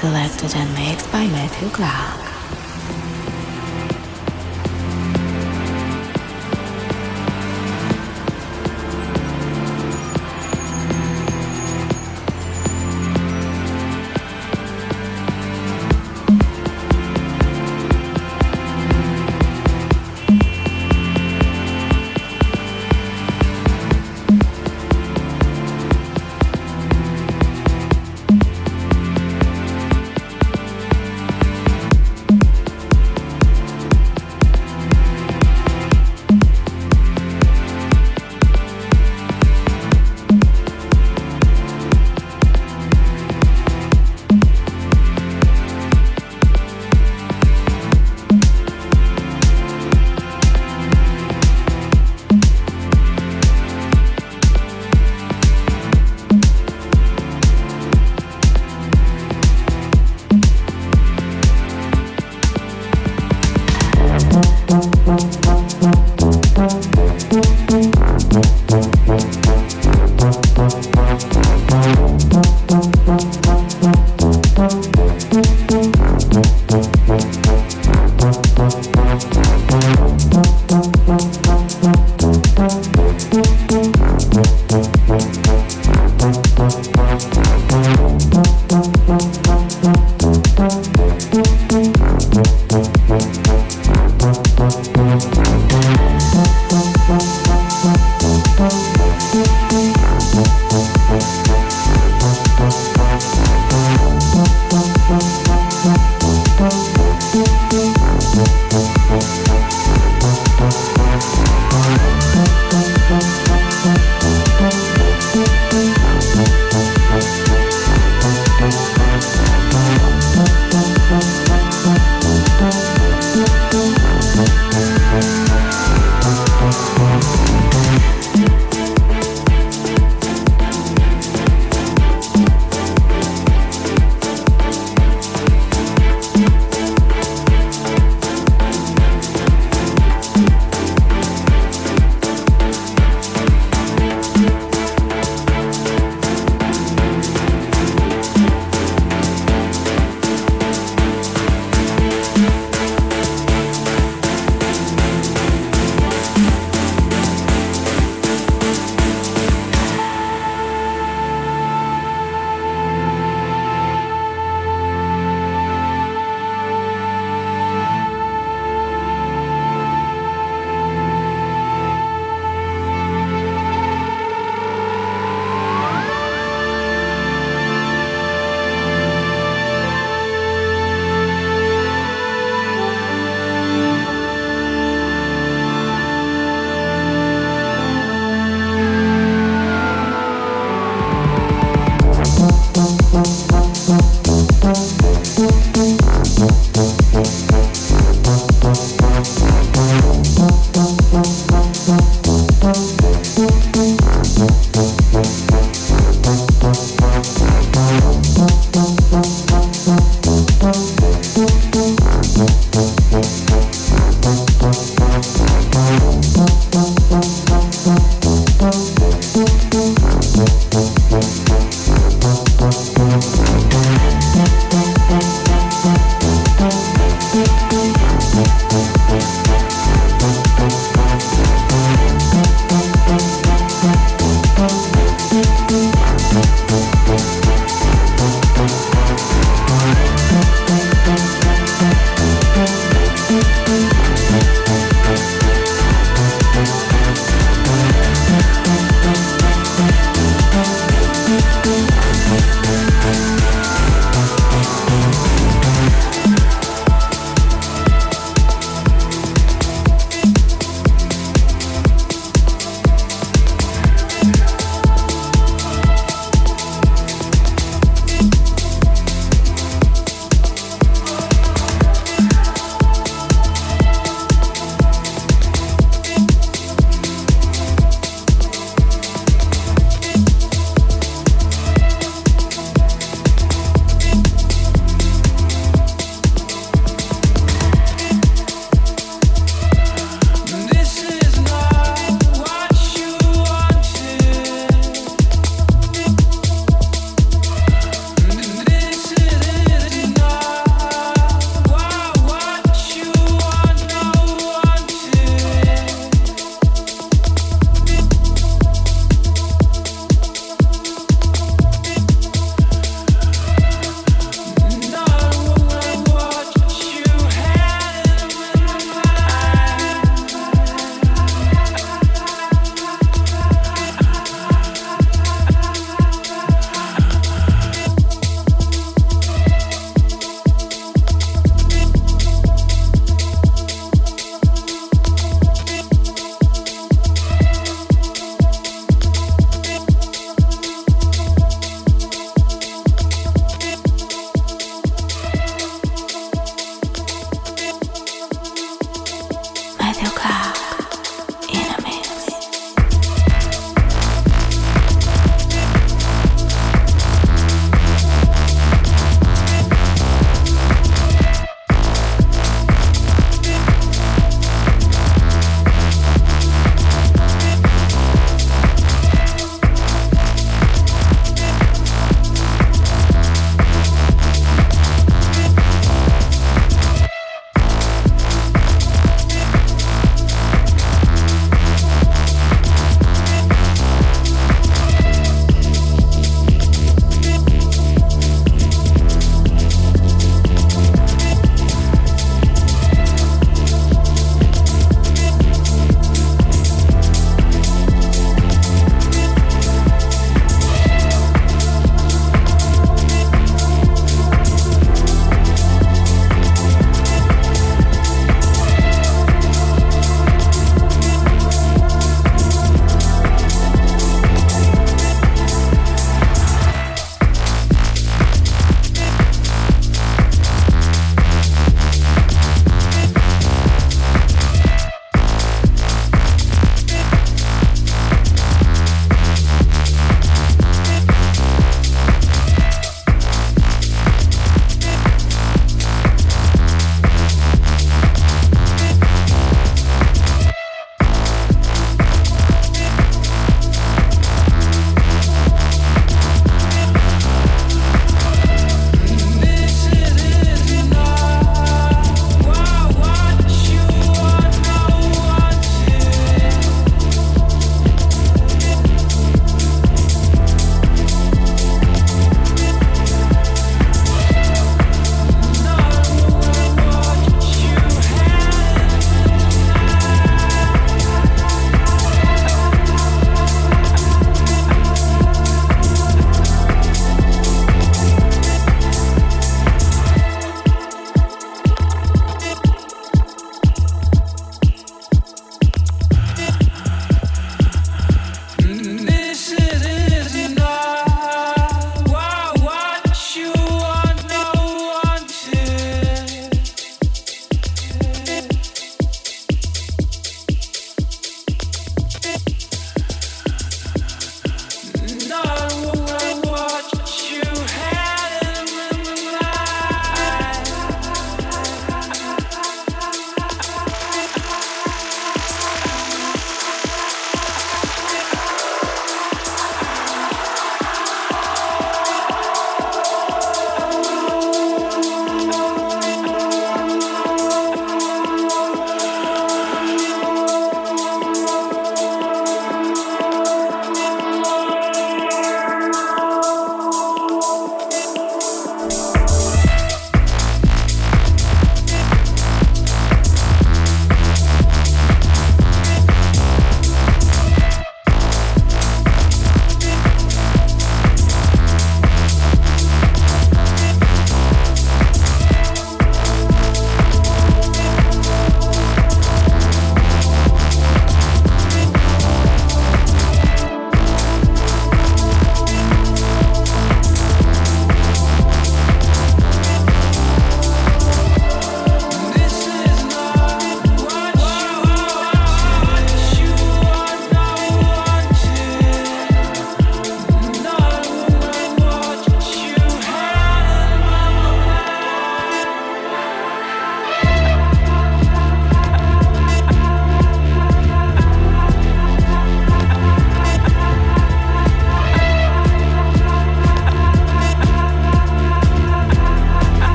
Selected and mixed by Matthew Clark.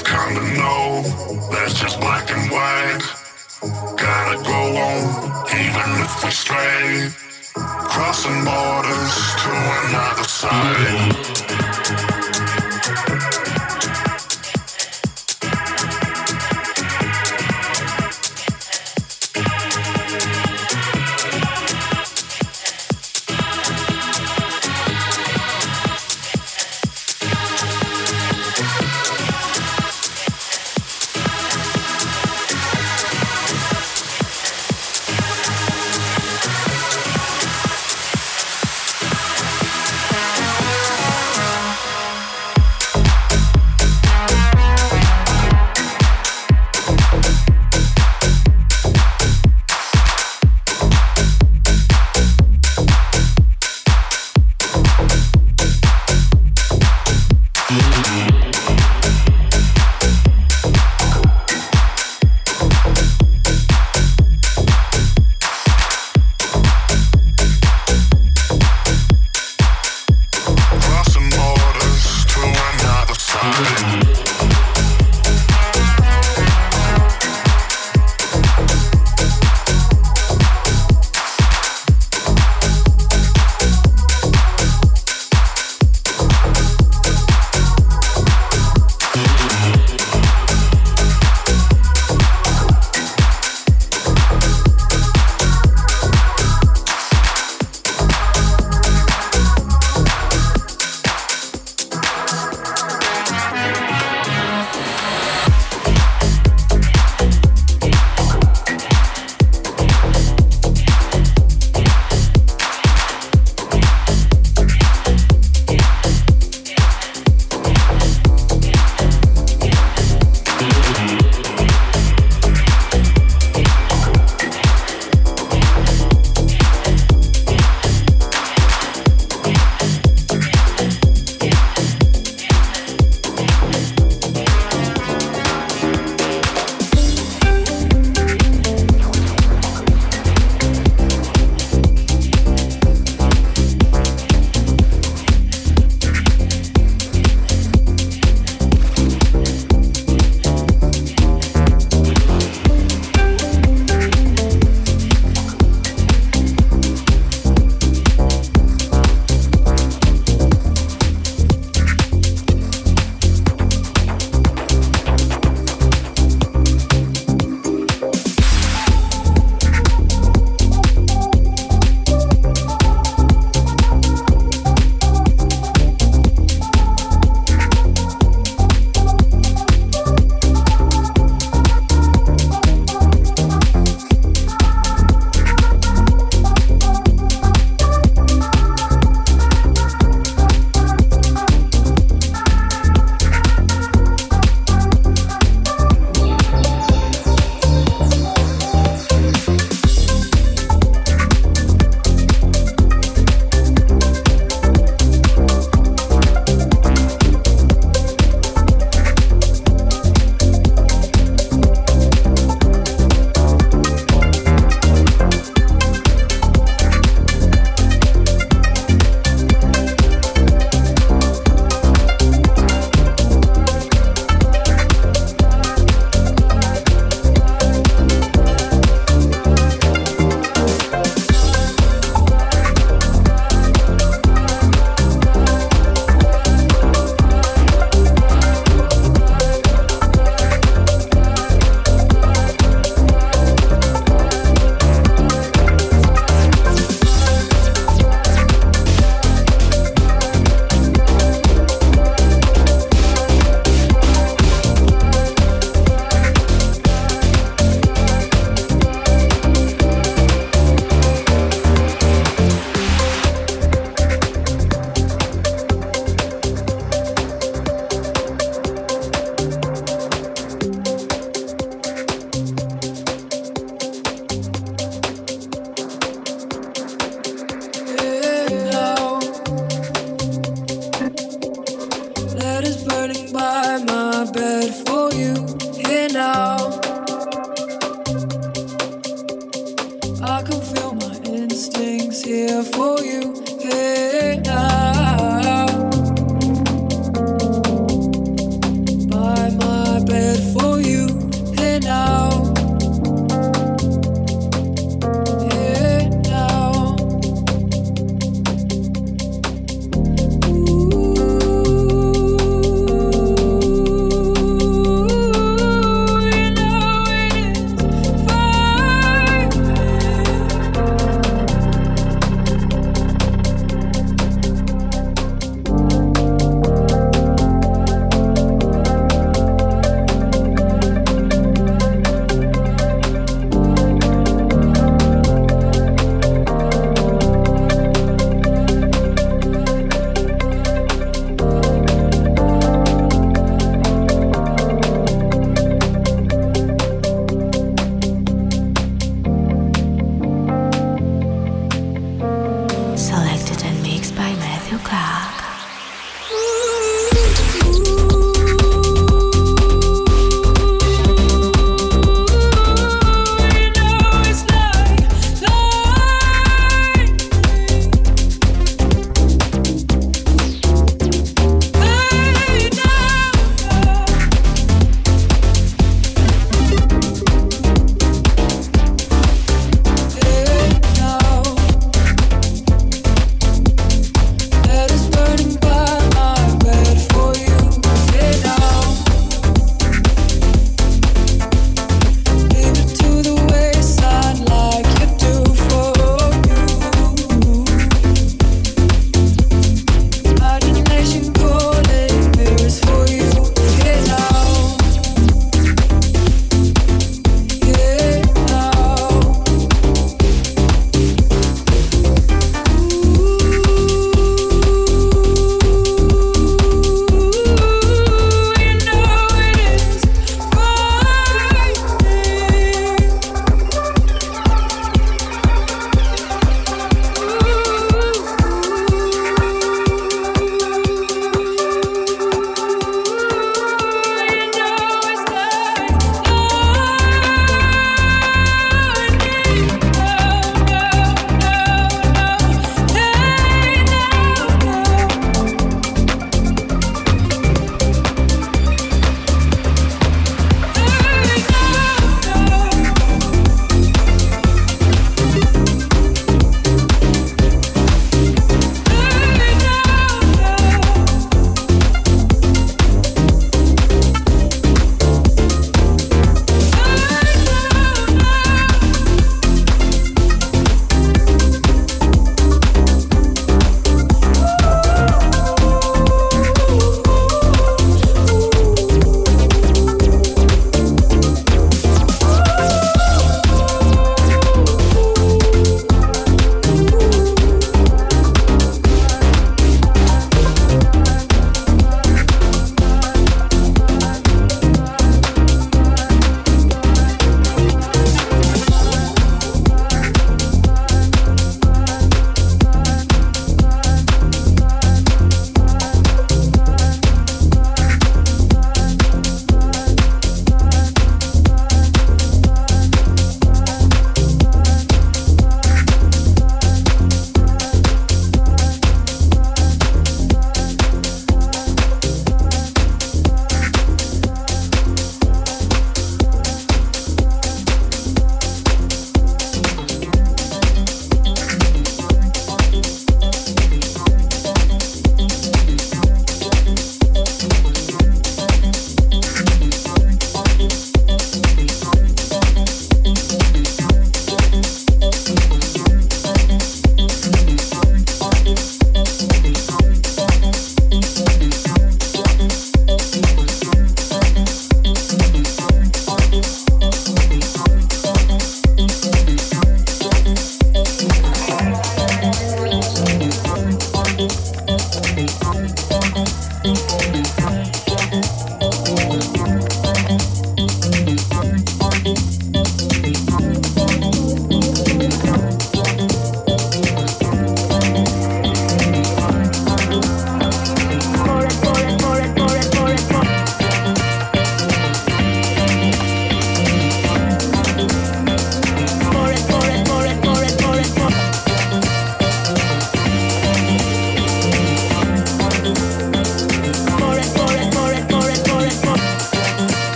you've kinda know that's just black and white. Gotta go on, even if we stray, crossing borders to another side.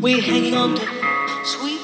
We all those to watch